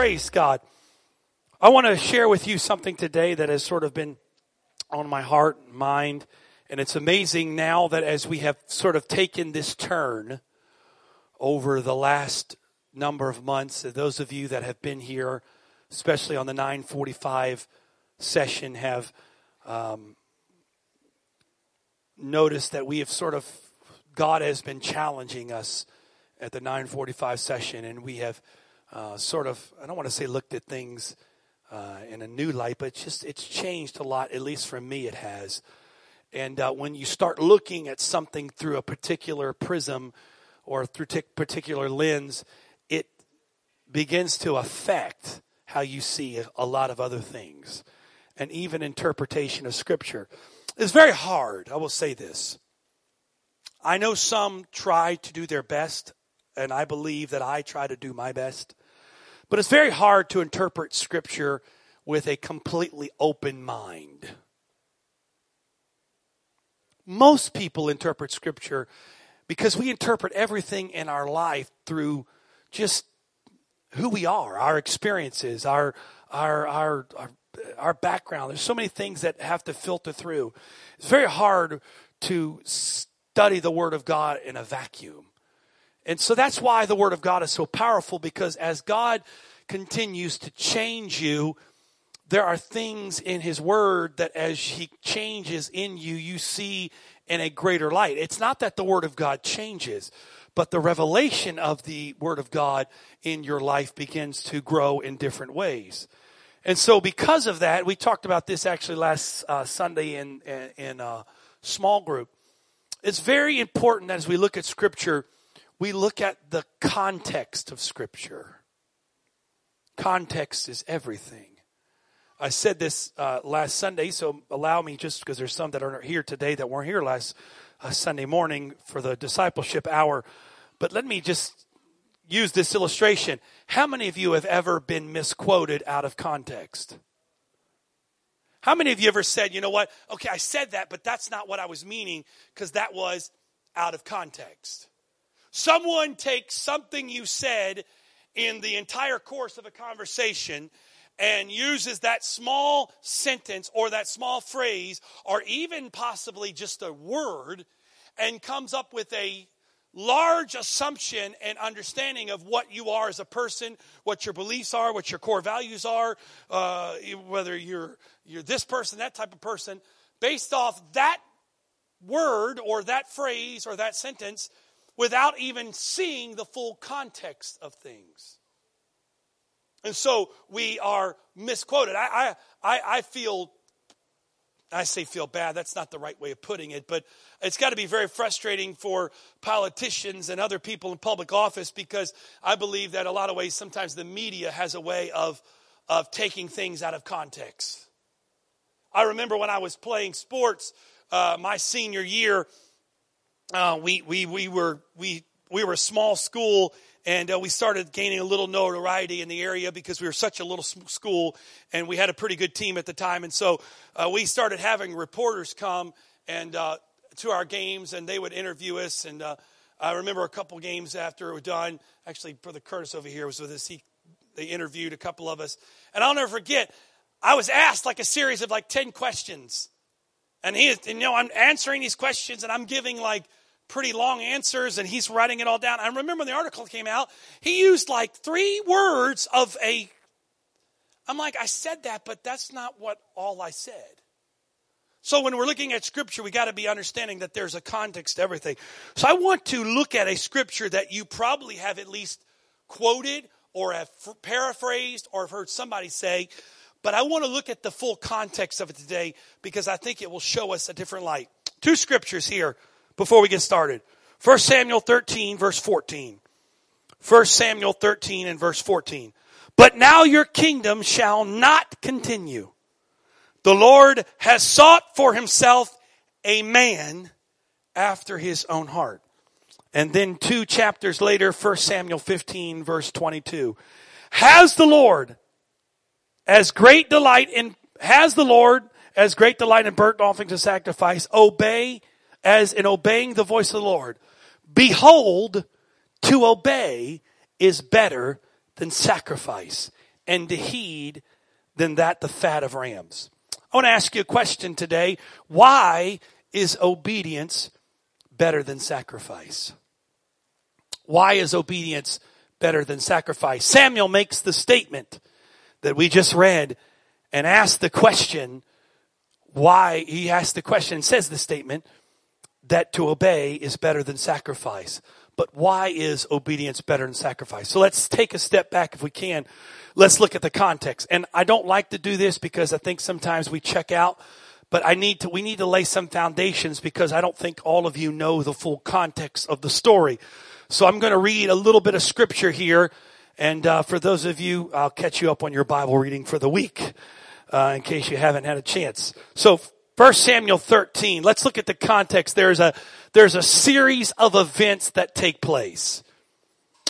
Praise God. I want to share with you something today that has sort of been on my heart and mind. And it's amazing now that as we have sort of taken this turn over the last number of months, those of you that have been here, especially on the 945 session, have um, noticed that we have sort of, God has been challenging us at the 945 session, and we have uh, sort of, I don't want to say looked at things uh, in a new light, but it's just, it's changed a lot, at least for me, it has. And uh, when you start looking at something through a particular prism or through a particular lens, it begins to affect how you see a lot of other things and even interpretation of Scripture. It's very hard, I will say this. I know some try to do their best, and I believe that I try to do my best. But it's very hard to interpret Scripture with a completely open mind. Most people interpret Scripture because we interpret everything in our life through just who we are, our experiences, our, our, our, our, our background. There's so many things that have to filter through. It's very hard to study the Word of God in a vacuum. And so that's why the Word of God is so powerful because as God continues to change you, there are things in His Word that as He changes in you, you see in a greater light. It's not that the Word of God changes, but the revelation of the Word of God in your life begins to grow in different ways. And so, because of that, we talked about this actually last uh, Sunday in in, in a small group. It's very important that as we look at Scripture we look at the context of Scripture. Context is everything. I said this uh, last Sunday, so allow me just because there's some that aren't here today that weren't here last uh, Sunday morning for the discipleship hour. But let me just use this illustration. How many of you have ever been misquoted out of context? How many of you ever said, you know what? Okay, I said that, but that's not what I was meaning because that was out of context. Someone takes something you said in the entire course of a conversation and uses that small sentence or that small phrase or even possibly just a word and comes up with a large assumption and understanding of what you are as a person, what your beliefs are, what your core values are, uh, whether you're you're this person, that type of person, based off that word or that phrase or that sentence without even seeing the full context of things. And so we are misquoted. I, I, I feel, I say feel bad, that's not the right way of putting it, but it's got to be very frustrating for politicians and other people in public office because I believe that a lot of ways sometimes the media has a way of, of taking things out of context. I remember when I was playing sports uh, my senior year, uh, we, we, we, were, we, we were a small school and uh, we started gaining a little notoriety in the area because we were such a little school and we had a pretty good team at the time. And so uh, we started having reporters come and uh, to our games and they would interview us. And uh, I remember a couple games after it was done, actually, Brother Curtis over here was with us. He, they interviewed a couple of us. And I'll never forget, I was asked like a series of like 10 questions. And he, you know, I'm answering these questions and I'm giving like pretty long answers and he's writing it all down. I remember when the article came out, he used like three words of a. I'm like, I said that, but that's not what all I said. So when we're looking at scripture, we got to be understanding that there's a context to everything. So I want to look at a scripture that you probably have at least quoted or have paraphrased or have heard somebody say, but I want to look at the full context of it today because I think it will show us a different light. Two scriptures here before we get started. 1 Samuel 13 verse 14. 1 Samuel 13 and verse 14. But now your kingdom shall not continue. The Lord has sought for himself a man after his own heart. And then two chapters later, 1 Samuel 15 verse 22. Has the Lord as great delight in, has the Lord as great delight in burnt offerings and sacrifice, obey as in obeying the voice of the Lord. Behold, to obey is better than sacrifice, and to heed than that the fat of rams. I want to ask you a question today. Why is obedience better than sacrifice? Why is obedience better than sacrifice? Samuel makes the statement that we just read and asks the question, why he asked the question, says the statement, that to obey is better than sacrifice. But why is obedience better than sacrifice? So let's take a step back if we can. Let's look at the context. And I don't like to do this because I think sometimes we check out, but I need to, we need to lay some foundations because I don't think all of you know the full context of the story. So I'm going to read a little bit of scripture here. And uh, for those of you, I'll catch you up on your Bible reading for the week uh, in case you haven't had a chance. So First Samuel 13. Let's look at the context. There's a, there's a series of events that take place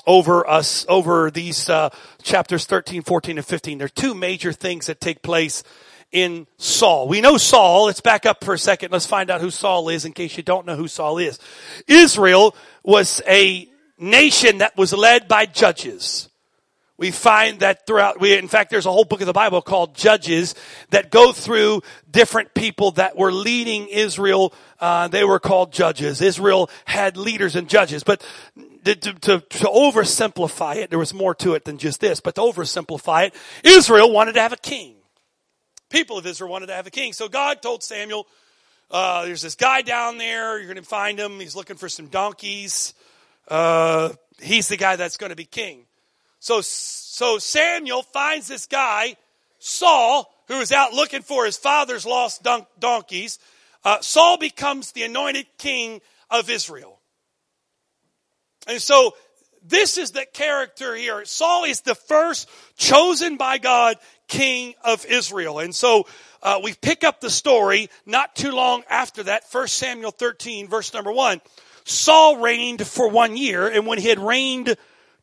over us, over these, uh, chapters 13, 14, and 15. There are two major things that take place in Saul. We know Saul. Let's back up for a second. Let's find out who Saul is in case you don't know who Saul is. Israel was a nation that was led by judges we find that throughout, we, in fact, there's a whole book of the Bible called Judges that go through different people that were leading Israel. Uh, they were called judges. Israel had leaders and judges, but to, to, to, oversimplify it, there was more to it than just this, but to oversimplify it, Israel wanted to have a king. People of Israel wanted to have a king. So God told Samuel, uh, there's this guy down there, you're going to find him, he's looking for some donkeys. Uh, he's the guy that's going to be king. So, so Samuel finds this guy, Saul, who is out looking for his father's lost don- donkeys. Uh, Saul becomes the anointed king of Israel. And so this is the character here. Saul is the first chosen by God king of Israel. And so uh, we pick up the story not too long after that, 1 Samuel 13, verse number 1. Saul reigned for one year, and when he had reigned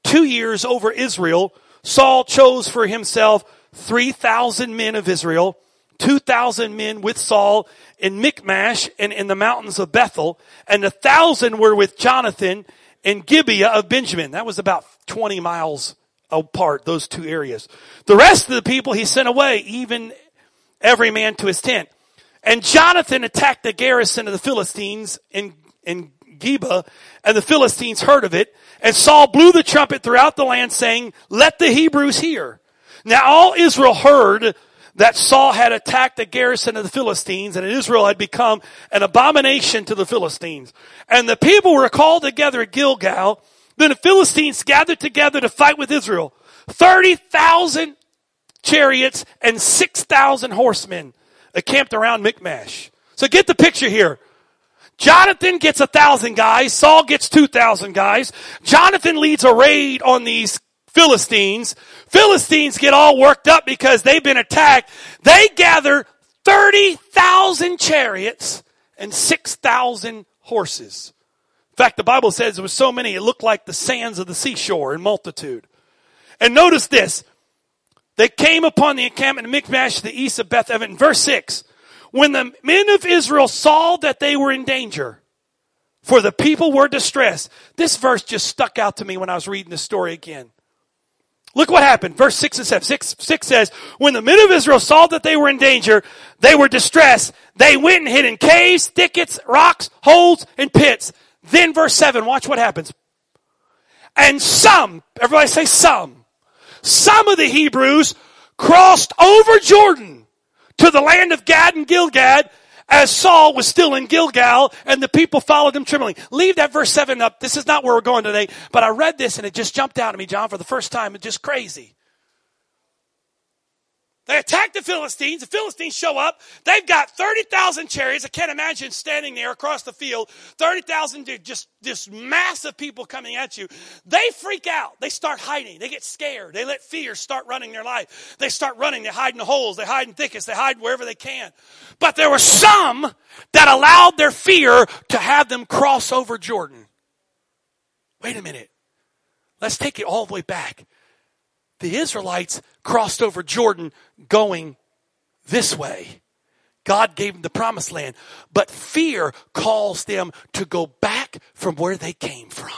two years over Israel, Saul chose for himself 3,000 men of Israel, 2,000 men with Saul in Michmash and in the mountains of Bethel, and a thousand were with Jonathan in Gibeah of Benjamin. That was about 20 miles apart, those two areas. The rest of the people he sent away, even every man to his tent. And Jonathan attacked the garrison of the Philistines in, in Geba, and the Philistines heard of it, and Saul blew the trumpet throughout the land saying, let the Hebrews hear. Now all Israel heard that Saul had attacked the garrison of the Philistines and Israel had become an abomination to the Philistines. And the people were called together at Gilgal. Then the Philistines gathered together to fight with Israel. 30,000 chariots and 6,000 horsemen camped around Michmash. So get the picture here. Jonathan gets a thousand guys. Saul gets two thousand guys. Jonathan leads a raid on these Philistines. Philistines get all worked up because they've been attacked. They gather 30,000 chariots and 6,000 horses. In fact, the Bible says there was so many, it looked like the sands of the seashore in multitude. And notice this. They came upon the encampment of Michmash the east of Beth Aven. Verse 6 when the men of Israel saw that they were in danger, for the people were distressed. This verse just stuck out to me when I was reading the story again. Look what happened. Verse 6 and 7. 6, 6 says, When the men of Israel saw that they were in danger, they were distressed. They went and hid in caves, thickets, rocks, holes, and pits. Then verse 7, watch what happens. And some, everybody say some, some of the Hebrews crossed over Jordan to the land of Gad and Gilead as Saul was still in Gilgal and the people followed him trembling. Leave that verse 7 up. This is not where we're going today, but I read this and it just jumped out at me, John, for the first time. It's just crazy. They attack the Philistines. The Philistines show up. They've got 30,000 chariots. I can't imagine standing there across the field. 30,000, just, just massive people coming at you. They freak out. They start hiding. They get scared. They let fear start running their life. They start running. They hide in holes. They hide in thickets. They hide wherever they can. But there were some that allowed their fear to have them cross over Jordan. Wait a minute. Let's take it all the way back the Israelites crossed over Jordan going this way. God gave them the promised land, but fear calls them to go back from where they came from.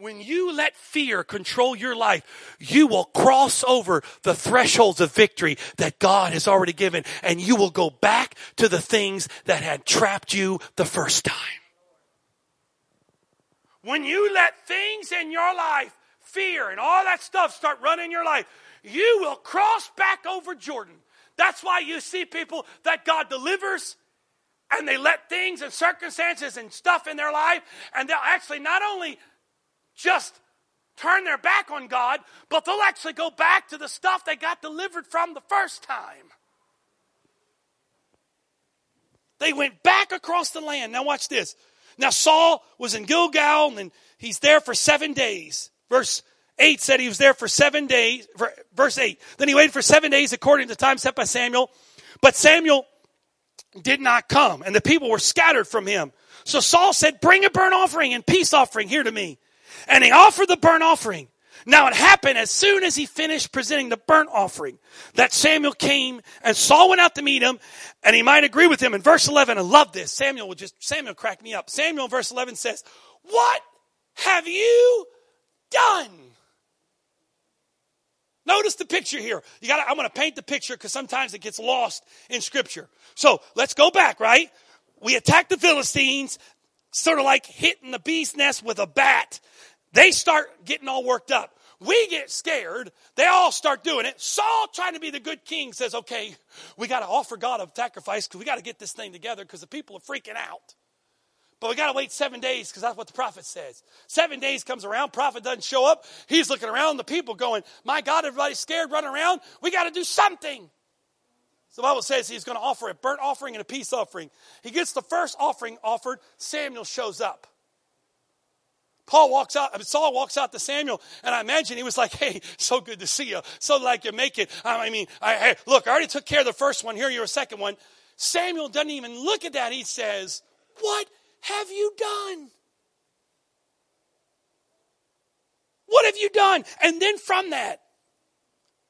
when you let fear control your life, you will cross over the thresholds of victory that God has already given and you will go back to the things that had trapped you the first time. When you let things in your life, fear and all that stuff start running your life, you will cross back over Jordan. That's why you see people that God delivers and they let things and circumstances and stuff in their life, and they'll actually not only just turn their back on God, but they'll actually go back to the stuff they got delivered from the first time. They went back across the land. Now, watch this. Now, Saul was in Gilgal and he's there for seven days. Verse 8 said he was there for seven days. Verse 8. Then he waited for seven days according to the time set by Samuel. But Samuel did not come, and the people were scattered from him. So Saul said, Bring a burnt offering and peace offering here to me. And he offered the burnt offering. Now it happened as soon as he finished presenting the burnt offering that Samuel came and Saul went out to meet him and he might agree with him. In verse 11, I love this. Samuel would just, Samuel cracked me up. Samuel verse 11 says, What have you done? Notice the picture here. You got I'm going to paint the picture because sometimes it gets lost in scripture. So let's go back, right? We attack the Philistines, sort of like hitting the bee's nest with a bat. They start getting all worked up. We get scared. They all start doing it. Saul, trying to be the good king, says, okay, we got to offer God a sacrifice because we got to get this thing together because the people are freaking out. But we got to wait seven days because that's what the prophet says. Seven days comes around, prophet doesn't show up. He's looking around, the people going, my God, everybody's scared, running around. We got to do something. So the Bible says he's going to offer a burnt offering and a peace offering. He gets the first offering offered. Samuel shows up. Paul walks out, mean, Saul walks out to Samuel, and I imagine he was like, hey, so good to see you. So like you make it. I mean, I, hey, look, I already took care of the first one. Here, you're a second one. Samuel doesn't even look at that. He says, What have you done? What have you done? And then from that,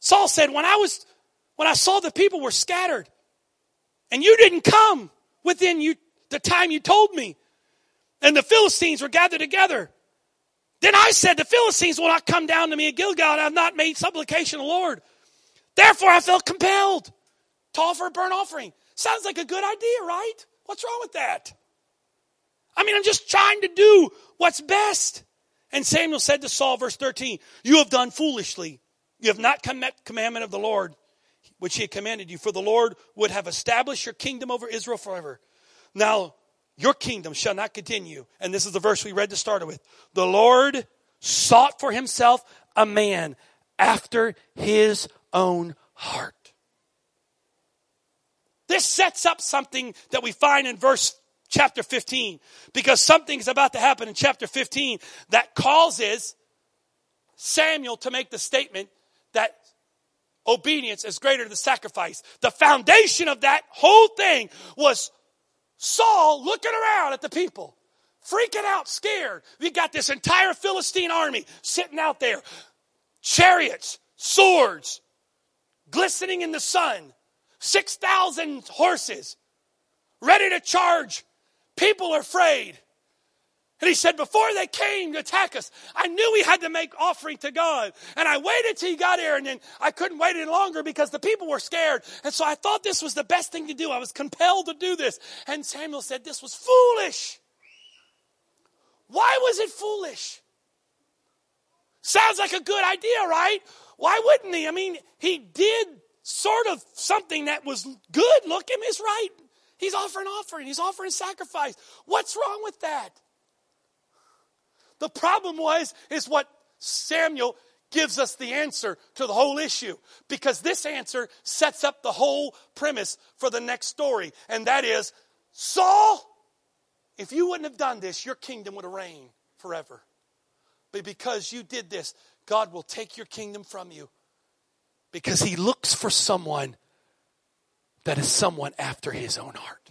Saul said, When I was when I saw the people were scattered, and you didn't come within you the time you told me, and the Philistines were gathered together. Then I said, The Philistines will not come down to me at Gilgal, I have not made supplication to the Lord. Therefore, I felt compelled to offer a burnt offering. Sounds like a good idea, right? What's wrong with that? I mean, I'm just trying to do what's best. And Samuel said to Saul, verse 13, You have done foolishly. You have not met commandment of the Lord, which he had commanded you, for the Lord would have established your kingdom over Israel forever. Now, your kingdom shall not continue. And this is the verse we read to start with. The Lord sought for himself a man after his own heart. This sets up something that we find in verse chapter 15 because something's about to happen in chapter 15 that causes Samuel to make the statement that obedience is greater than sacrifice. The foundation of that whole thing was Saul looking around at the people, freaking out, scared. We got this entire Philistine army sitting out there, chariots, swords, glistening in the sun, 6,000 horses, ready to charge. People are afraid. And he said, before they came to attack us, I knew we had to make offering to God. And I waited till he got here and then I couldn't wait any longer because the people were scared. And so I thought this was the best thing to do. I was compelled to do this. And Samuel said, this was foolish. Why was it foolish? Sounds like a good idea, right? Why wouldn't he? I mean, he did sort of something that was good. Look, him is right. He's offering offering. He's offering sacrifice. What's wrong with that? The problem was, is what Samuel gives us the answer to the whole issue because this answer sets up the whole premise for the next story. And that is Saul, if you wouldn't have done this, your kingdom would have reigned forever. But because you did this, God will take your kingdom from you because he looks for someone that is someone after his own heart.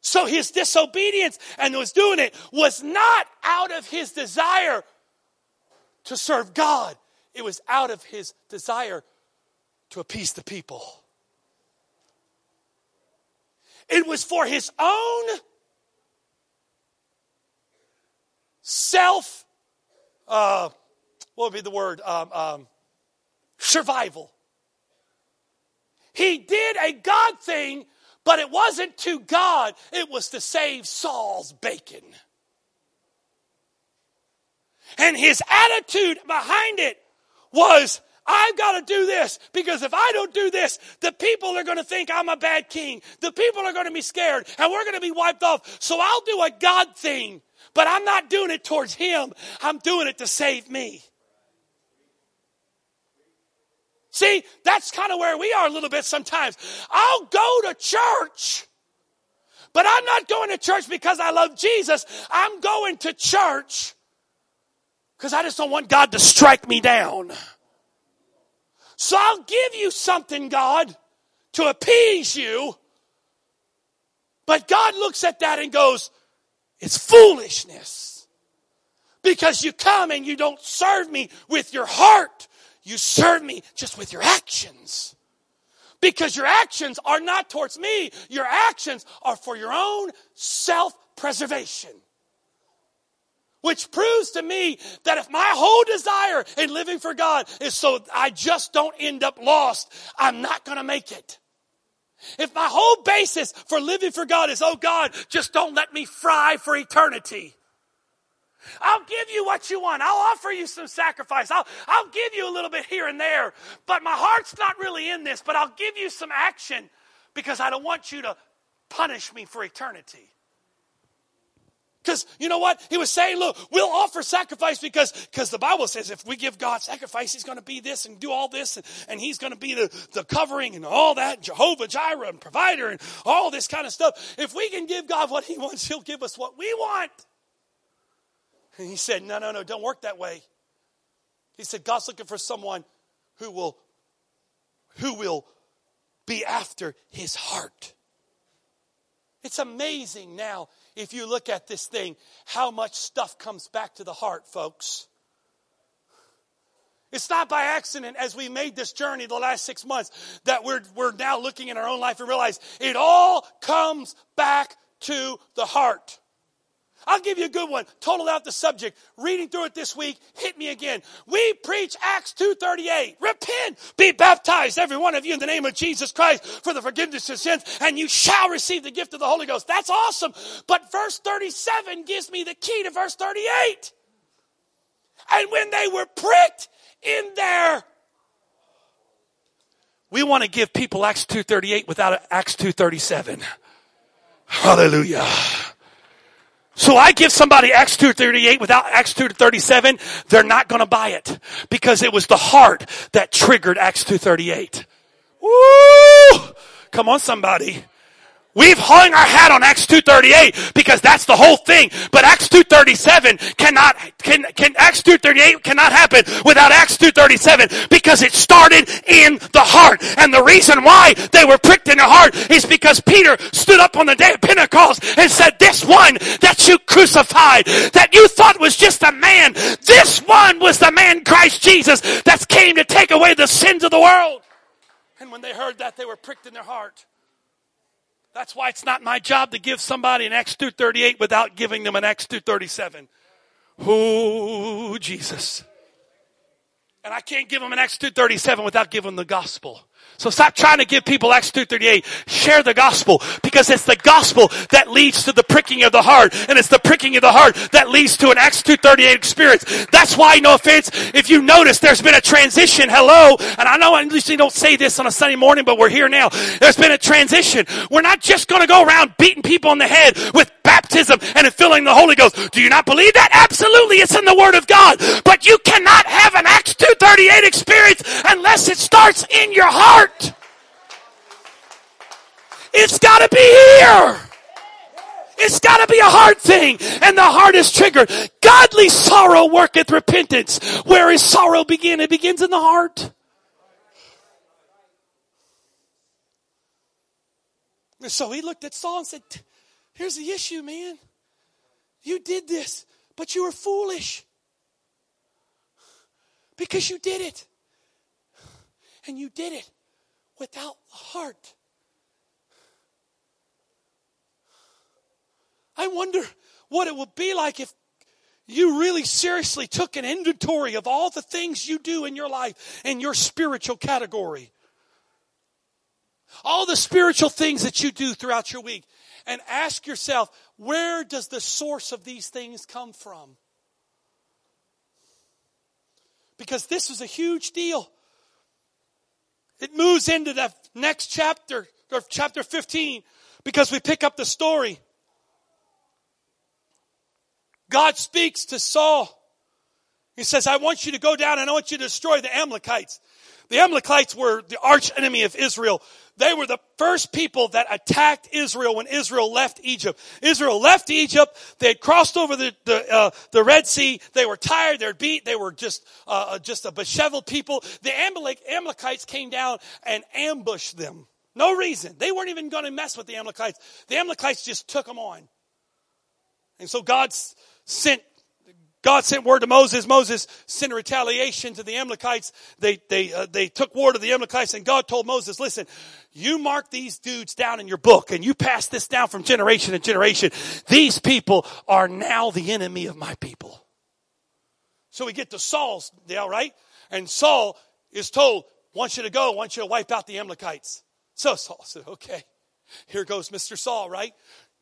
So his disobedience and was doing it was not out of his desire to serve God. It was out of his desire to appease the people. It was for his own self, uh, what would be the word? Um, um, survival. He did a God thing, but it wasn't to God, it was to save Saul's bacon. And his attitude behind it was, I've got to do this because if I don't do this, the people are going to think I'm a bad king. The people are going to be scared and we're going to be wiped off. So I'll do a God thing, but I'm not doing it towards him. I'm doing it to save me. See, that's kind of where we are a little bit sometimes. I'll go to church, but I'm not going to church because I love Jesus. I'm going to church because I just don't want God to strike me down. So I'll give you something, God, to appease you. But God looks at that and goes, it's foolishness. Because you come and you don't serve me with your heart. You serve me just with your actions. Because your actions are not towards me. Your actions are for your own self preservation. Which proves to me that if my whole desire in living for God is so I just don't end up lost, I'm not going to make it. If my whole basis for living for God is, oh God, just don't let me fry for eternity. I'll give you what you want. I'll offer you some sacrifice. I'll, I'll give you a little bit here and there. But my heart's not really in this, but I'll give you some action because I don't want you to punish me for eternity. Because you know what? He was saying, look, we'll offer sacrifice because because the Bible says if we give God sacrifice, he's going to be this and do all this, and, and he's going to be the, the covering and all that, Jehovah Jireh and provider and all this kind of stuff. If we can give God what he wants, he'll give us what we want. And he said, no, no, no, don't work that way. He said, God's looking for someone who will who will be after his heart. It's amazing now if you look at this thing, how much stuff comes back to the heart, folks. It's not by accident as we made this journey the last six months that we're, we're now looking in our own life and realize it all comes back to the heart. I'll give you a good one. Total out the subject. Reading through it this week, hit me again. We preach Acts 2.38. Repent, be baptized, every one of you, in the name of Jesus Christ for the forgiveness of sins, and you shall receive the gift of the Holy Ghost. That's awesome. But verse 37 gives me the key to verse 38. And when they were pricked in their we want to give people Acts 2.38 without Acts 2.37. Hallelujah. So I give somebody Acts 2.38 without Acts 2.37, they're not going to buy it because it was the heart that triggered Acts 2.38. Woo! Come on somebody. We've hung our hat on Acts 238 because that's the whole thing. But Acts 237 cannot, can, can, Acts 238 cannot happen without Acts 237 because it started in the heart. And the reason why they were pricked in the heart is because Peter stood up on the day of Pentecost and said, this one that you crucified, that you thought was just a man, this one was the man Christ Jesus that came to take away the sins of the world. And when they heard that, they were pricked in their heart. That's why it's not my job to give somebody an Acts 238 without giving them an Acts 237. Oh, Jesus. And I can't give them an Acts 237 without giving them the gospel. So stop trying to give people Acts 238. Share the gospel because it's the gospel that leads to the pricking of the heart. And it's the pricking of the heart that leads to an Acts 238 experience. That's why, no offense, if you notice there's been a transition. Hello. And I know I usually don't say this on a Sunday morning, but we're here now. There's been a transition. We're not just going to go around beating people on the head with baptism and filling the Holy Ghost. Do you not believe that? Absolutely. It's in the Word of God. But you cannot have an Acts 238 experience unless it starts in your heart heart. It's got to be here. It's got to be a heart thing. And the heart is triggered. Godly sorrow worketh repentance. Where is sorrow begin? It begins in the heart. So he looked at Saul and said, Here's the issue, man. You did this, but you were foolish. Because you did it. And you did it without the heart. I wonder what it would be like if you really seriously took an inventory of all the things you do in your life in your spiritual category. All the spiritual things that you do throughout your week. And ask yourself, where does the source of these things come from? Because this is a huge deal. It moves into the next chapter, or chapter 15, because we pick up the story. God speaks to Saul. He says, I want you to go down and I want you to destroy the Amalekites. The Amalekites were the arch enemy of Israel. They were the first people that attacked Israel when Israel left Egypt. Israel left Egypt. They had crossed over the the, uh, the Red Sea. They were tired. They were beat. They were just uh, uh just a disheveled people. The Amalek, Amalekites came down and ambushed them. No reason. They weren't even going to mess with the Amalekites. The Amalekites just took them on. And so God sent God sent word to Moses. Moses sent a retaliation to the Amalekites. They, they, uh, they took word to the Amalekites and God told Moses, listen, you mark these dudes down in your book and you pass this down from generation to generation. These people are now the enemy of my people. So we get to Saul's deal, right? And Saul is told, want you to go, want you to wipe out the Amalekites. So Saul said, okay, here goes Mr. Saul, right?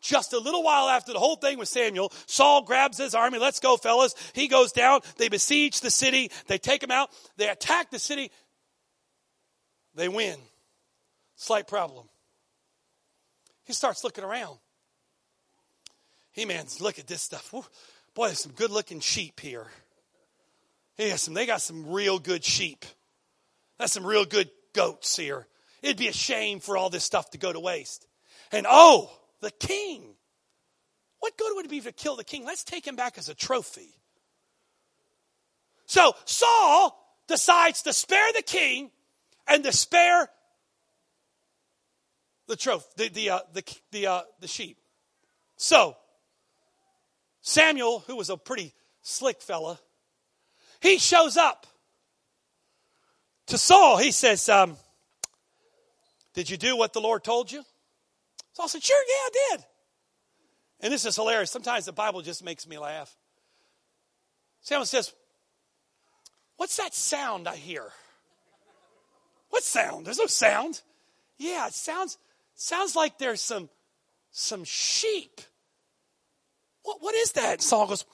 Just a little while after the whole thing with Samuel, Saul grabs his army. Let's go, fellas. He goes down. They besiege the city. They take him out. They attack the city. They win. Slight problem. He starts looking around. He man, look at this stuff. boy, there's some good looking sheep here. He has some, they got some real good sheep. That's some real good goats here. It'd be a shame for all this stuff to go to waste. And oh, the king. What good would it be to kill the king? Let's take him back as a trophy. So Saul decides to spare the king and to spare the trophy, the the uh, the the, uh, the sheep. So Samuel, who was a pretty slick fella, he shows up to Saul. He says, um, "Did you do what the Lord told you?" So I said, Sure, yeah, I did. And this is hilarious. Sometimes the Bible just makes me laugh. Someone says, What's that sound I hear? What sound? There's no sound. Yeah, it sounds sounds like there's some some sheep. What what is that? Saul goes,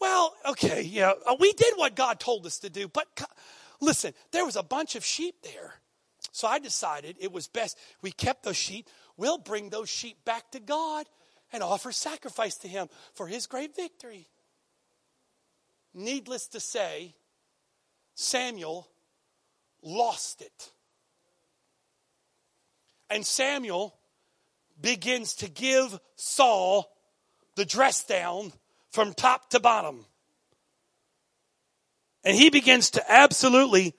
Well, okay, yeah, uh, we did what God told us to do, but listen, there was a bunch of sheep there. So I decided it was best we kept those sheep we'll bring those sheep back to God and offer sacrifice to Him for His great victory. Needless to say, Samuel lost it. And Samuel begins to give Saul the dress down from top to bottom. And he begins to absolutely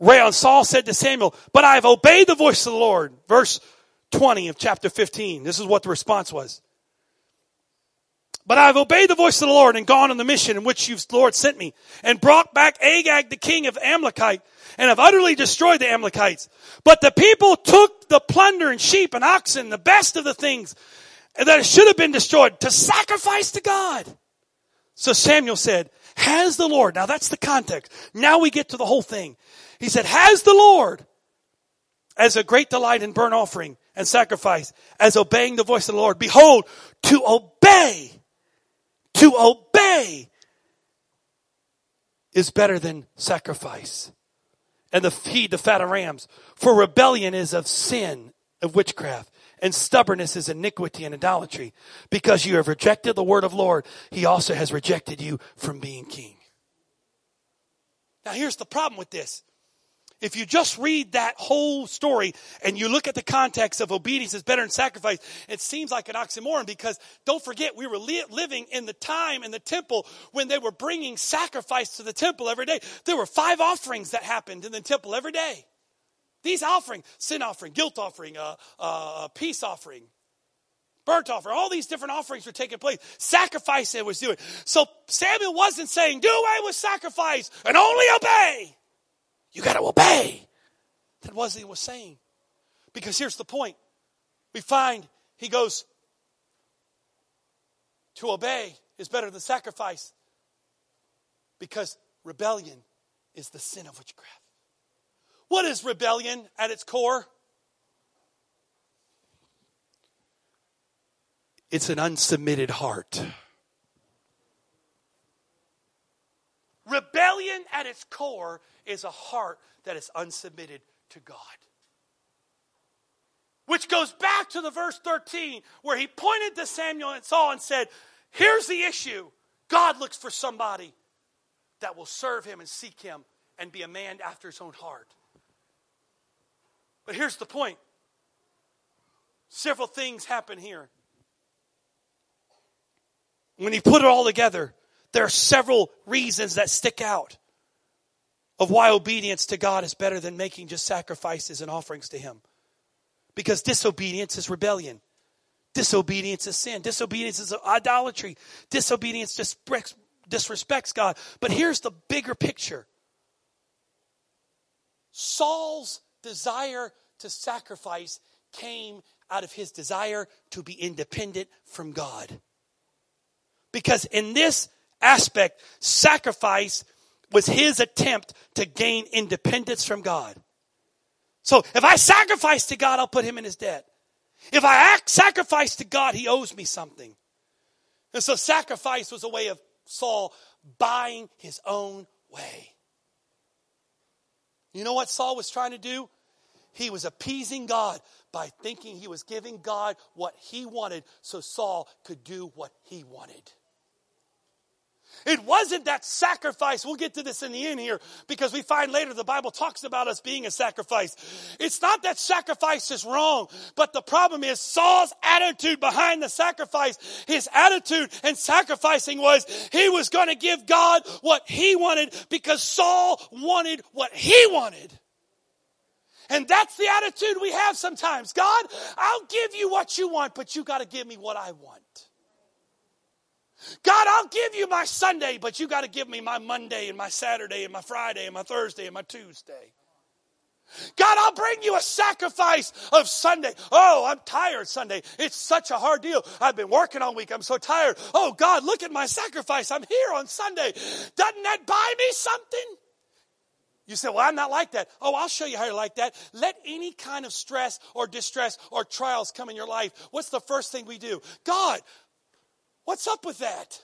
rail. Uh, Saul said to Samuel, But I have obeyed the voice of the Lord. Verse 20 of chapter 15. This is what the response was. But I have obeyed the voice of the Lord and gone on the mission in which you, Lord, sent me, and brought back Agag, the king of Amalekite, and have utterly destroyed the Amalekites. But the people took the plunder and sheep and oxen, the best of the things that should have been destroyed, to sacrifice to God. So Samuel said, Has the Lord, now that's the context. Now we get to the whole thing. He said, Has the Lord as a great delight in burnt offering and sacrifice, as obeying the voice of the Lord. Behold, to obey, to obey is better than sacrifice. And the feed the fat of rams. For rebellion is of sin, of witchcraft, and stubbornness is iniquity and idolatry. Because you have rejected the word of Lord, he also has rejected you from being king. Now here's the problem with this. If you just read that whole story and you look at the context of obedience is better than sacrifice, it seems like an oxymoron because don't forget we were li- living in the time in the temple when they were bringing sacrifice to the temple every day. There were five offerings that happened in the temple every day. These offerings, sin offering, guilt offering, uh, uh, peace offering, burnt offering, all these different offerings were taking place. Sacrifice it was doing. So Samuel wasn't saying, do away with sacrifice and only obey. You got to obey. That was he was saying. Because here's the point. We find he goes to obey is better than sacrifice because rebellion is the sin of witchcraft. What is rebellion at its core? It's an unsubmitted heart. Rebellion at its core is a heart that is unsubmitted to God. Which goes back to the verse 13 where he pointed to Samuel and Saul and said, Here's the issue God looks for somebody that will serve him and seek him and be a man after his own heart. But here's the point several things happen here. When you put it all together, there are several reasons that stick out of why obedience to God is better than making just sacrifices and offerings to Him. Because disobedience is rebellion. Disobedience is sin. Disobedience is idolatry. Disobedience disrespects God. But here's the bigger picture Saul's desire to sacrifice came out of his desire to be independent from God. Because in this aspect, sacrifice was his attempt to gain independence from God. So if I sacrifice to God, I'll put him in his debt. If I act sacrifice to God, he owes me something. And so sacrifice was a way of Saul buying his own way. You know what Saul was trying to do? He was appeasing God by thinking he was giving God what he wanted so Saul could do what he wanted. It wasn't that sacrifice. We'll get to this in the end here because we find later the Bible talks about us being a sacrifice. It's not that sacrifice is wrong, but the problem is Saul's attitude behind the sacrifice. His attitude in sacrificing was he was going to give God what he wanted because Saul wanted what he wanted. And that's the attitude we have sometimes. God, I'll give you what you want, but you got to give me what I want. God, I'll give you my Sunday, but you got to give me my Monday and my Saturday and my Friday and my Thursday and my Tuesday. God, I'll bring you a sacrifice of Sunday. Oh, I'm tired Sunday. It's such a hard deal. I've been working all week. I'm so tired. Oh, God, look at my sacrifice. I'm here on Sunday. Doesn't that buy me something? You say, well, I'm not like that. Oh, I'll show you how you're like that. Let any kind of stress or distress or trials come in your life. What's the first thing we do? God, What's up with that?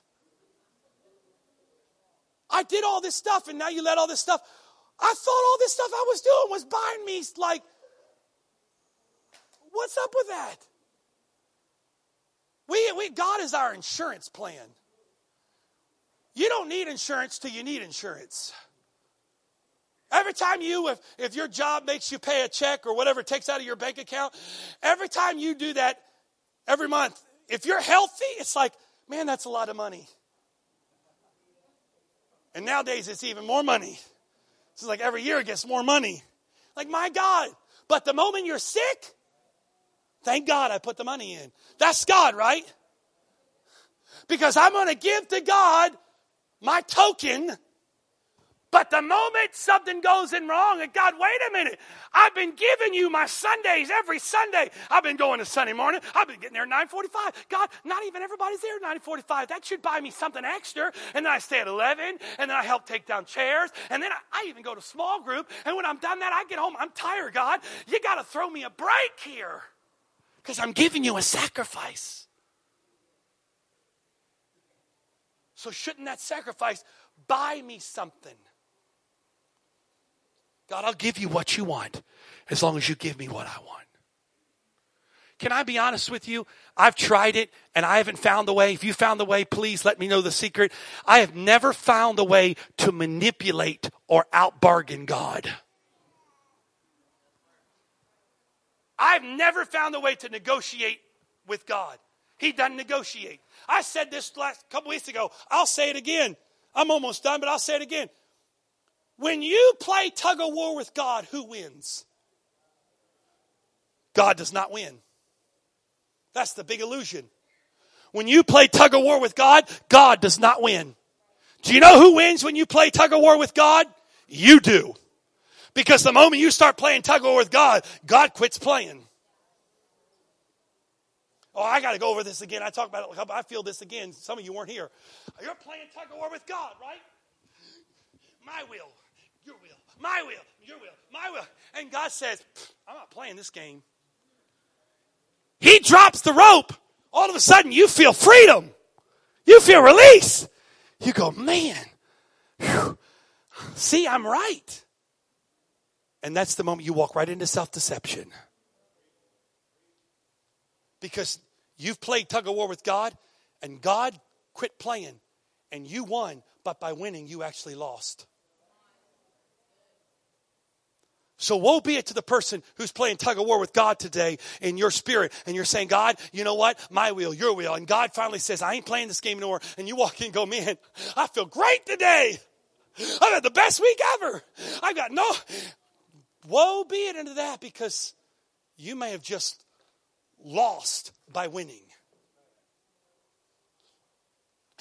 I did all this stuff and now you let all this stuff. I thought all this stuff I was doing was buying me like, what's up with that? We, we, God is our insurance plan. You don't need insurance till you need insurance. Every time you, if, if your job makes you pay a check or whatever takes out of your bank account, every time you do that every month, if you're healthy, it's like, Man, that's a lot of money. And nowadays it's even more money. It's like every year it gets more money. Like, my God. But the moment you're sick, thank God I put the money in. That's God, right? Because I'm going to give to God my token but the moment something goes in wrong, and God, wait a minute, I've been giving you my Sundays every Sunday. I've been going to Sunday morning. I've been getting there at 945. God, not even everybody's there at 945. That should buy me something extra. And then I stay at 11, and then I help take down chairs, and then I, I even go to small group. And when I'm done that, I get home. I'm tired, God. You got to throw me a break here because I'm giving you a sacrifice. So shouldn't that sacrifice buy me something? God, I'll give you what you want as long as you give me what I want. Can I be honest with you? I've tried it and I haven't found the way. If you found the way, please let me know the secret. I have never found a way to manipulate or outbargain God. I've never found a way to negotiate with God. He doesn't negotiate. I said this last couple weeks ago. I'll say it again. I'm almost done, but I'll say it again. When you play tug of war with God, who wins? God does not win. That's the big illusion. When you play tug of war with God, God does not win. Do you know who wins when you play tug of war with God? You do. Because the moment you start playing tug of war with God, God quits playing. Oh, I got to go over this again. I talk about it. I feel this again. Some of you weren't here. You're playing tug of war with God, right? My will, your will, my will, your will, my will. And God says, I'm not playing this game. He drops the rope. All of a sudden, you feel freedom. You feel release. You go, man, whew, see, I'm right. And that's the moment you walk right into self deception. Because you've played tug of war with God, and God quit playing, and you won, but by winning, you actually lost. So woe be it to the person who's playing tug of war with God today in your spirit and you're saying, God, you know what? My will, your will. And God finally says, I ain't playing this game anymore. And you walk in and go, man, I feel great today. I've had the best week ever. I've got no, woe be it into that because you may have just lost by winning.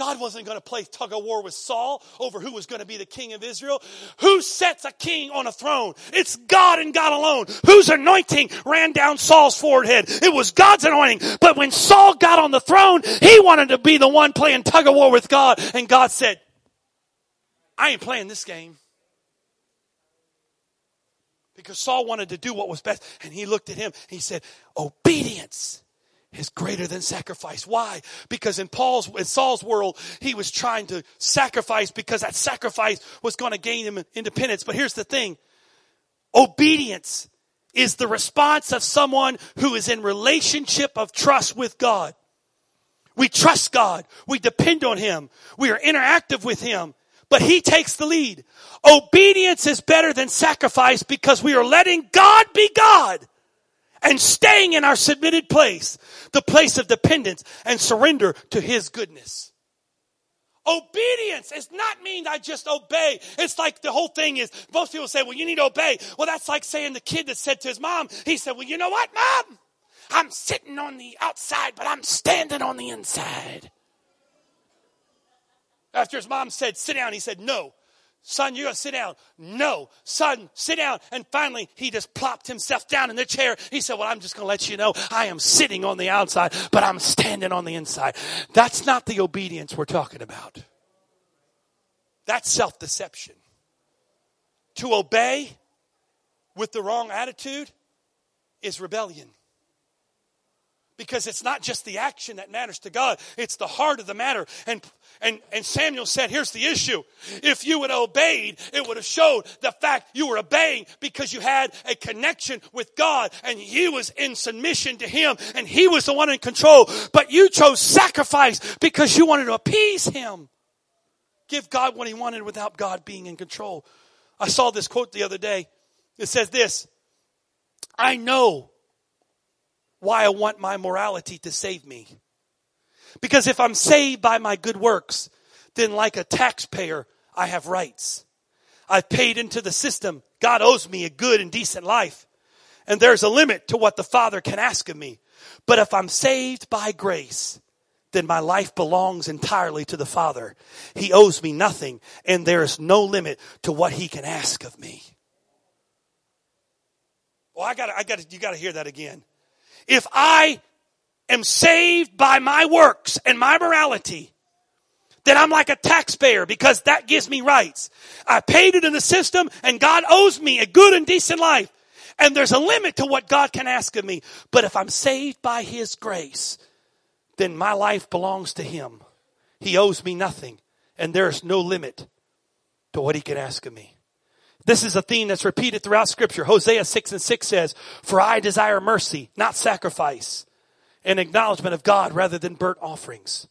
God wasn't going to play tug of war with Saul over who was going to be the king of Israel. Who sets a king on a throne? It's God and God alone. Whose anointing ran down Saul's forehead? It was God's anointing. But when Saul got on the throne, he wanted to be the one playing tug of war with God. And God said, I ain't playing this game. Because Saul wanted to do what was best. And he looked at him. he said, obedience is greater than sacrifice. Why? Because in Paul's, in Saul's world, he was trying to sacrifice because that sacrifice was going to gain him independence. But here's the thing. Obedience is the response of someone who is in relationship of trust with God. We trust God. We depend on Him. We are interactive with Him. But He takes the lead. Obedience is better than sacrifice because we are letting God be God and staying in our submitted place, the place of dependence and surrender to His goodness. Obedience is not mean I just obey. It's like the whole thing is, most people say, well, you need to obey. Well, that's like saying the kid that said to his mom, he said, well, you know what, mom? I'm sitting on the outside, but I'm standing on the inside. After his mom said, sit down, he said, no, Son, you're going to sit down. No. Son, sit down. And finally, he just plopped himself down in the chair. He said, Well, I'm just to let you know I am sitting on the outside, but I'm standing on the inside. That's not the obedience we're talking about. That's self deception. To obey with the wrong attitude is rebellion because it's not just the action that matters to God, it's the heart of the matter. And, and, and Samuel said, here's the issue. If you would have obeyed, it would have showed the fact you were obeying because you had a connection with God and he was in submission to him and he was the one in control. But you chose sacrifice because you wanted to appease him. Give God what he wanted without God being in control. I saw this quote the other day. It says this, I know why I want my morality to save me. Because if I'm saved by my good works, then like a taxpayer, I have rights. I've paid into the system. God owes me a good and decent life. And there's a limit to what the Father can ask of me. But if I'm saved by grace, then my life belongs entirely to the Father. He owes me nothing, and there is no limit to what He can ask of me. Well, I got, I got, you got to hear that again if I am saved by my works and my morality, then I'm like a taxpayer because that gives me rights. I paid it in the system and God owes me a good and decent life. And there's a limit to what God can ask of me. But if I'm saved by His grace, then my life belongs to Him. He owes me nothing. And there's no limit to what He can ask of me. This is a theme that's repeated throughout scripture. Hosea 6 and 6 says, For I desire mercy, not sacrifice, and acknowledgement of God rather than burnt offerings.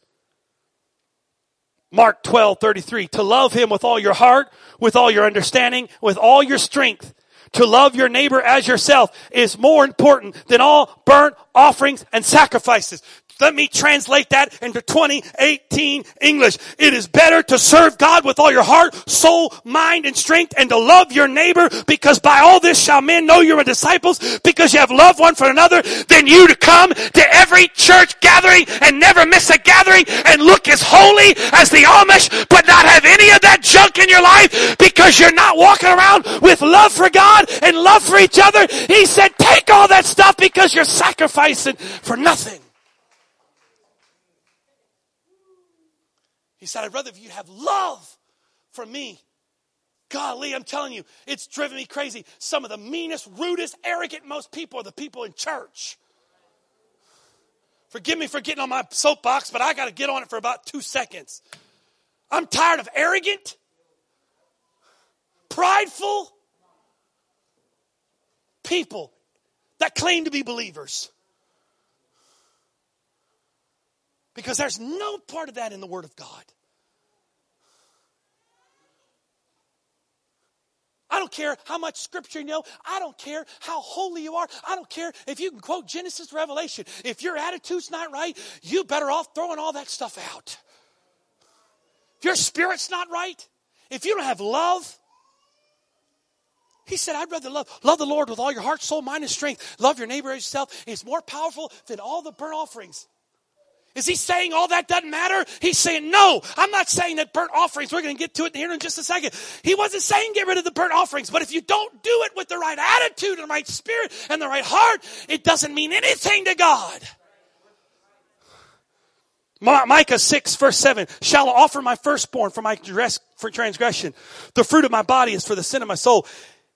Mark 12, 33, to love him with all your heart, with all your understanding, with all your strength. To love your neighbor as yourself is more important than all burnt offerings and sacrifices. Let me translate that into 2018 English. It is better to serve God with all your heart, soul, mind, and strength and to love your neighbor because by all this shall men know you're a disciples because you have loved one for another than you to come to every church gathering and never miss a gathering and look as holy as the Amish but not have any of that junk in your life because you're not walking around with love for God and love for each other. He said, take all that stuff because you're sacrificing for nothing. He said, I'd rather if you have love for me. Golly, I'm telling you, it's driven me crazy. Some of the meanest, rudest, arrogant, most people are the people in church. Forgive me for getting on my soapbox, but I got to get on it for about two seconds. I'm tired of arrogant, prideful people that claim to be believers. Because there's no part of that in the Word of God. I don't care how much scripture you know. I don't care how holy you are. I don't care if you can quote Genesis Revelation. If your attitude's not right, you better off throwing all that stuff out. If your spirit's not right, if you don't have love, he said, I'd rather love, love the Lord with all your heart, soul, mind, and strength. Love your neighbor as yourself. It's more powerful than all the burnt offerings. Is he saying all that doesn't matter? He's saying, no, I'm not saying that burnt offerings, we're going to get to it here in just a second. He wasn't saying get rid of the burnt offerings, but if you don't do it with the right attitude and the right spirit and the right heart, it doesn't mean anything to God. Micah 6 verse 7, shall I offer my firstborn for my dress for transgression. The fruit of my body is for the sin of my soul.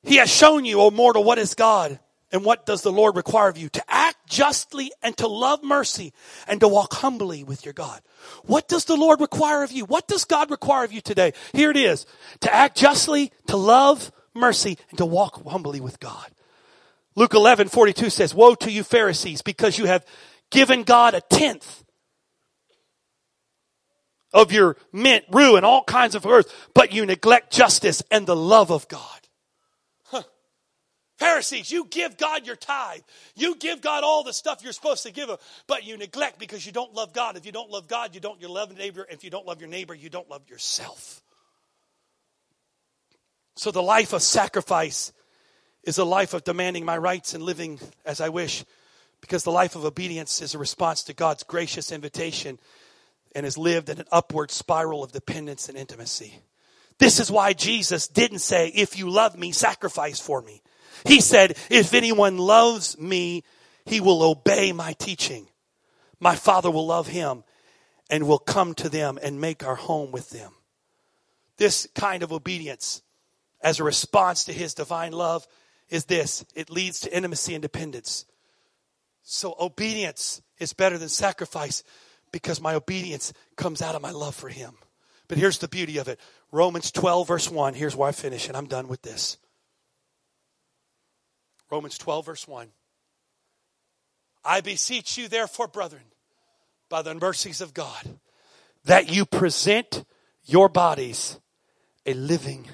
He has shown you, O mortal, what is God and what does the Lord require of you? To act justly and to love mercy and to walk humbly with your God. What does the Lord require of you? What does God require of you today? Here it is. To act justly, to love mercy, and to walk humbly with God. Luke 11, 42 says, Woe to you Pharisees, because you have given God a tenth of your mint, rue, and all kinds of earth, but you neglect justice and the love of God. Pharisees, you give God your tithe. You give God all the stuff you're supposed to give him, but you neglect because you don't love God. If you don't love God, you don't you love your neighbor. If you don't love your neighbor, you don't love yourself. So the life of sacrifice is a life of demanding my rights and living as I wish because the life of obedience is a response to God's gracious invitation and is lived in an upward spiral of dependence and intimacy. This is why Jesus didn't say, if you love me, sacrifice for me. He said, if anyone loves me, he will obey my teaching. My Father will love him and will come to them and make our home with them. This kind of obedience as a response to his divine love is this it leads to intimacy and dependence. So, obedience is better than sacrifice because my obedience comes out of my love for him. But here's the beauty of it Romans 12, verse 1. Here's where I finish, and I'm done with this. Romans 12, verse 1. I beseech you, therefore, brethren, by the mercies of God, that you present your bodies a living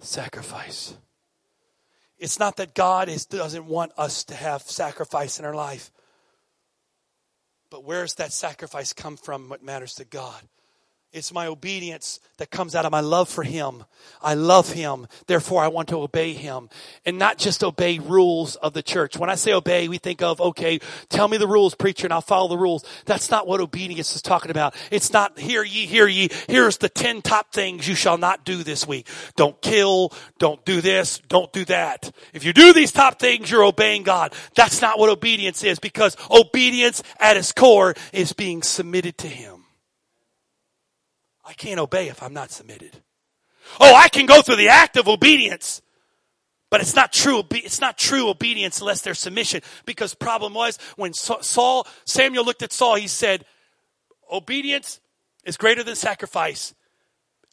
sacrifice. It's not that God is, doesn't want us to have sacrifice in our life, but where's that sacrifice come from? What matters to God? It's my obedience that comes out of my love for Him. I love Him. Therefore, I want to obey Him. And not just obey rules of the church. When I say obey, we think of, okay, tell me the rules, preacher, and I'll follow the rules. That's not what obedience is talking about. It's not, hear ye, hear ye. Here's the 10 top things you shall not do this week. Don't kill. Don't do this. Don't do that. If you do these top things, you're obeying God. That's not what obedience is because obedience at its core is being submitted to Him. I can't obey if I'm not submitted. Oh, I can go through the act of obedience, but it's not true. It's not true obedience unless there's submission. Because problem was when Saul, Samuel looked at Saul, he said, "Obedience is greater than sacrifice,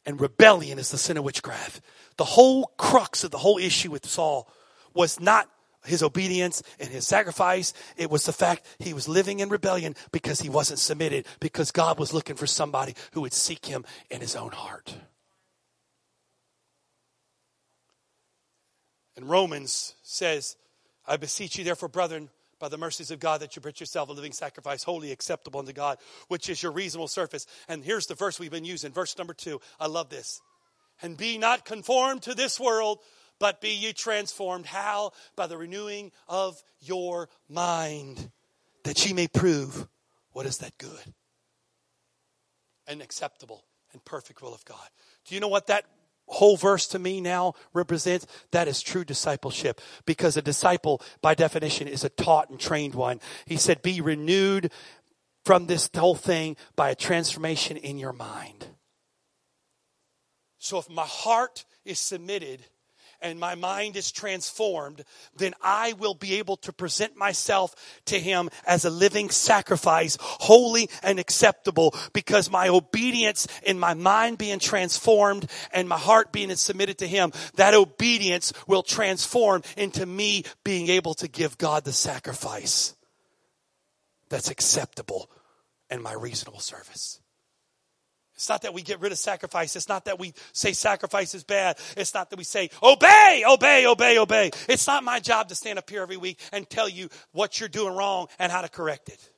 and rebellion is the sin of witchcraft." The whole crux of the whole issue with Saul was not his obedience and his sacrifice. It was the fact he was living in rebellion because he wasn't submitted, because God was looking for somebody who would seek him in his own heart. And Romans says, I beseech you, therefore, brethren, by the mercies of God, that you present yourself a living sacrifice, holy, acceptable unto God, which is your reasonable service. And here's the verse we've been using, verse number two. I love this. And be not conformed to this world, but be ye transformed. How? By the renewing of your mind, that ye may prove what is that good and acceptable and perfect will of God. Do you know what that whole verse to me now represents? That is true discipleship because a disciple, by definition, is a taught and trained one. He said, Be renewed from this whole thing by a transformation in your mind. So if my heart is submitted and my mind is transformed, then I will be able to present myself to Him as a living sacrifice, holy and acceptable, because my obedience in my mind being transformed and my heart being submitted to Him, that obedience will transform into me being able to give God the sacrifice that's acceptable and my reasonable service. It's not that we get rid of sacrifice. It's not that we say sacrifice is bad. It's not that we say, obey, obey, obey, obey. It's not my job to stand up here every week and tell you what you're doing wrong and how to correct it.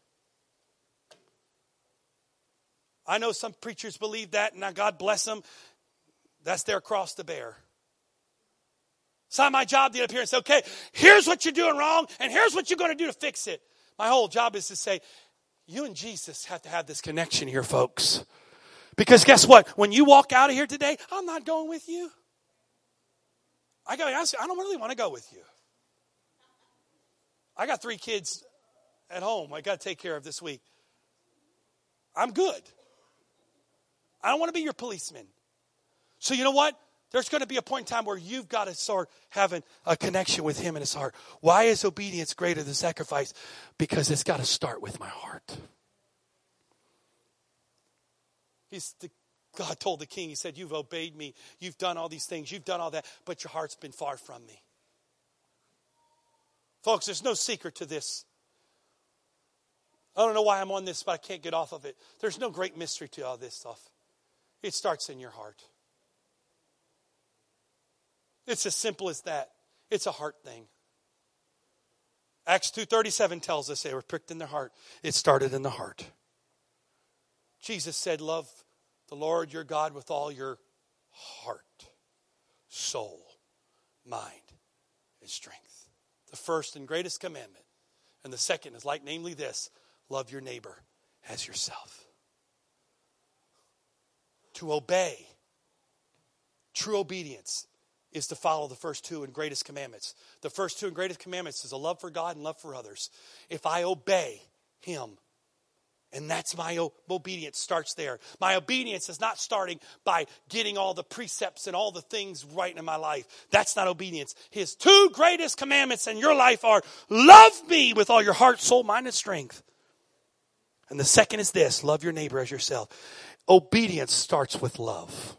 I know some preachers believe that, and God bless them. That's their cross to bear. It's not my job to get up here and say, okay, here's what you're doing wrong, and here's what you're going to do to fix it. My whole job is to say, you and Jesus have to have this connection here, folks. Because guess what? When you walk out of here today, I'm not going with you. I got to I don't really want to go with you. I got three kids at home I got to take care of this week. I'm good. I don't want to be your policeman. So, you know what? There's going to be a point in time where you've got to start having a connection with Him in His heart. Why is obedience greater than sacrifice? Because it's got to start with my heart. He's the, God told the king, He said, You've obeyed me. You've done all these things. You've done all that, but your heart's been far from me. Folks, there's no secret to this. I don't know why I'm on this, but I can't get off of it. There's no great mystery to all this stuff. It starts in your heart. It's as simple as that. It's a heart thing. Acts 2:37 tells us they were pricked in their heart. It started in the heart. Jesus said, "Love the Lord your God with all your heart, soul, mind, and strength. The first and greatest commandment. And the second is like, namely, this love your neighbor as yourself. To obey, true obedience, is to follow the first two and greatest commandments. The first two and greatest commandments is a love for God and love for others. If I obey Him, and that's my obedience starts there. My obedience is not starting by getting all the precepts and all the things right in my life. That's not obedience. His two greatest commandments in your life are love me with all your heart, soul, mind, and strength. And the second is this love your neighbor as yourself. Obedience starts with love.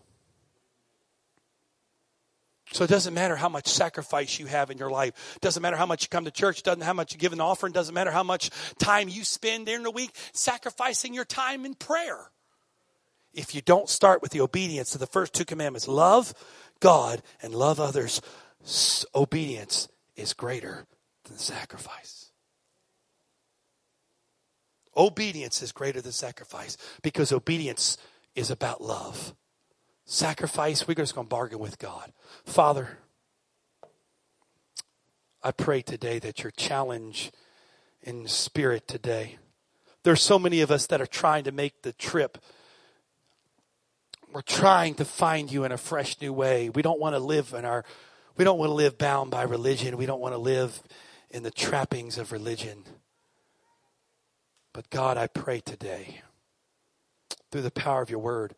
So it doesn't matter how much sacrifice you have in your life. It doesn't matter how much you come to church. Doesn't how much you give an offering. Doesn't matter how much time you spend during the week sacrificing your time in prayer. If you don't start with the obedience to the first two commandments, love God and love others, obedience is greater than sacrifice. Obedience is greater than sacrifice because obedience is about love sacrifice, we're just going to bargain with God. Father, I pray today that your challenge in spirit today. There's so many of us that are trying to make the trip. We're trying to find you in a fresh new way. We don't want to live in our we don't want to live bound by religion. We don't want to live in the trappings of religion. But God, I pray today through the power of your word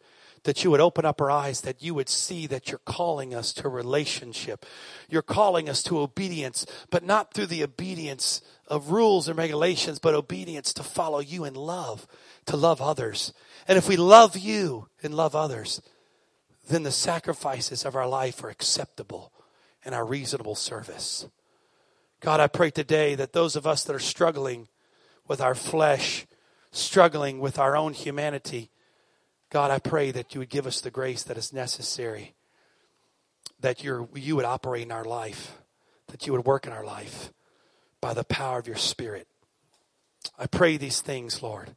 that you would open up our eyes, that you would see that you're calling us to relationship. You're calling us to obedience, but not through the obedience of rules and regulations, but obedience to follow you in love, to love others. And if we love you and love others, then the sacrifices of our life are acceptable and our reasonable service. God, I pray today that those of us that are struggling with our flesh, struggling with our own humanity, God, I pray that you would give us the grace that is necessary, that you you would operate in our life, that you would work in our life by the power of your Spirit. I pray these things, Lord.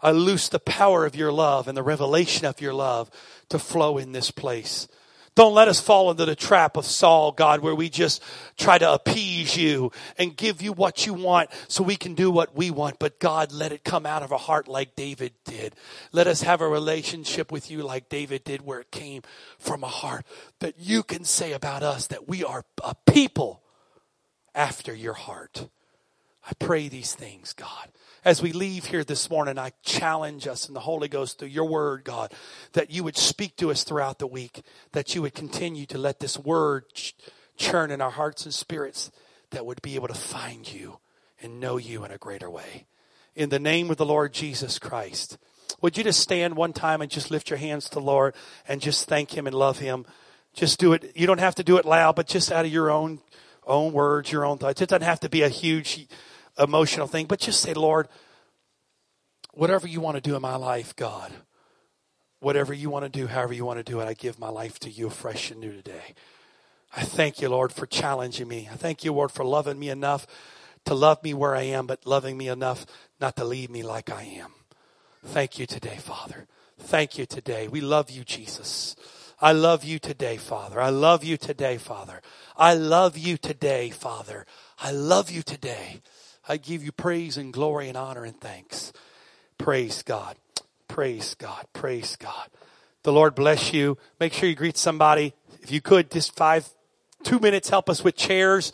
I loose the power of your love and the revelation of your love to flow in this place. Don't let us fall into the trap of Saul, God, where we just try to appease you and give you what you want so we can do what we want. But God, let it come out of a heart like David did. Let us have a relationship with you like David did, where it came from a heart that you can say about us that we are a people after your heart. I pray these things, God. As we leave here this morning, I challenge us in the Holy Ghost through your word, God, that you would speak to us throughout the week, that you would continue to let this word ch- churn in our hearts and spirits, that would be able to find you and know you in a greater way. In the name of the Lord Jesus Christ. Would you just stand one time and just lift your hands to the Lord and just thank Him and love Him? Just do it. You don't have to do it loud, but just out of your own own words, your own thoughts. It doesn't have to be a huge emotional thing, but just say, Lord, whatever you want to do in my life, God, whatever you want to do, however you want to do it, I give my life to you fresh and new today. I thank you, Lord, for challenging me. I thank you, Lord, for loving me enough to love me where I am, but loving me enough not to leave me like I am. Thank you today, Father. Thank you today. We love you, Jesus. I love you today, Father. I love you today, Father. I love you today, Father. I love you today. I give you praise and glory and honor and thanks. Praise God. Praise God. Praise God. The Lord bless you. Make sure you greet somebody. If you could, just five, two minutes, help us with chairs.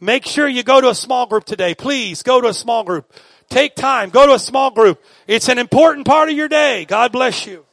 Make sure you go to a small group today. Please go to a small group. Take time. Go to a small group. It's an important part of your day. God bless you.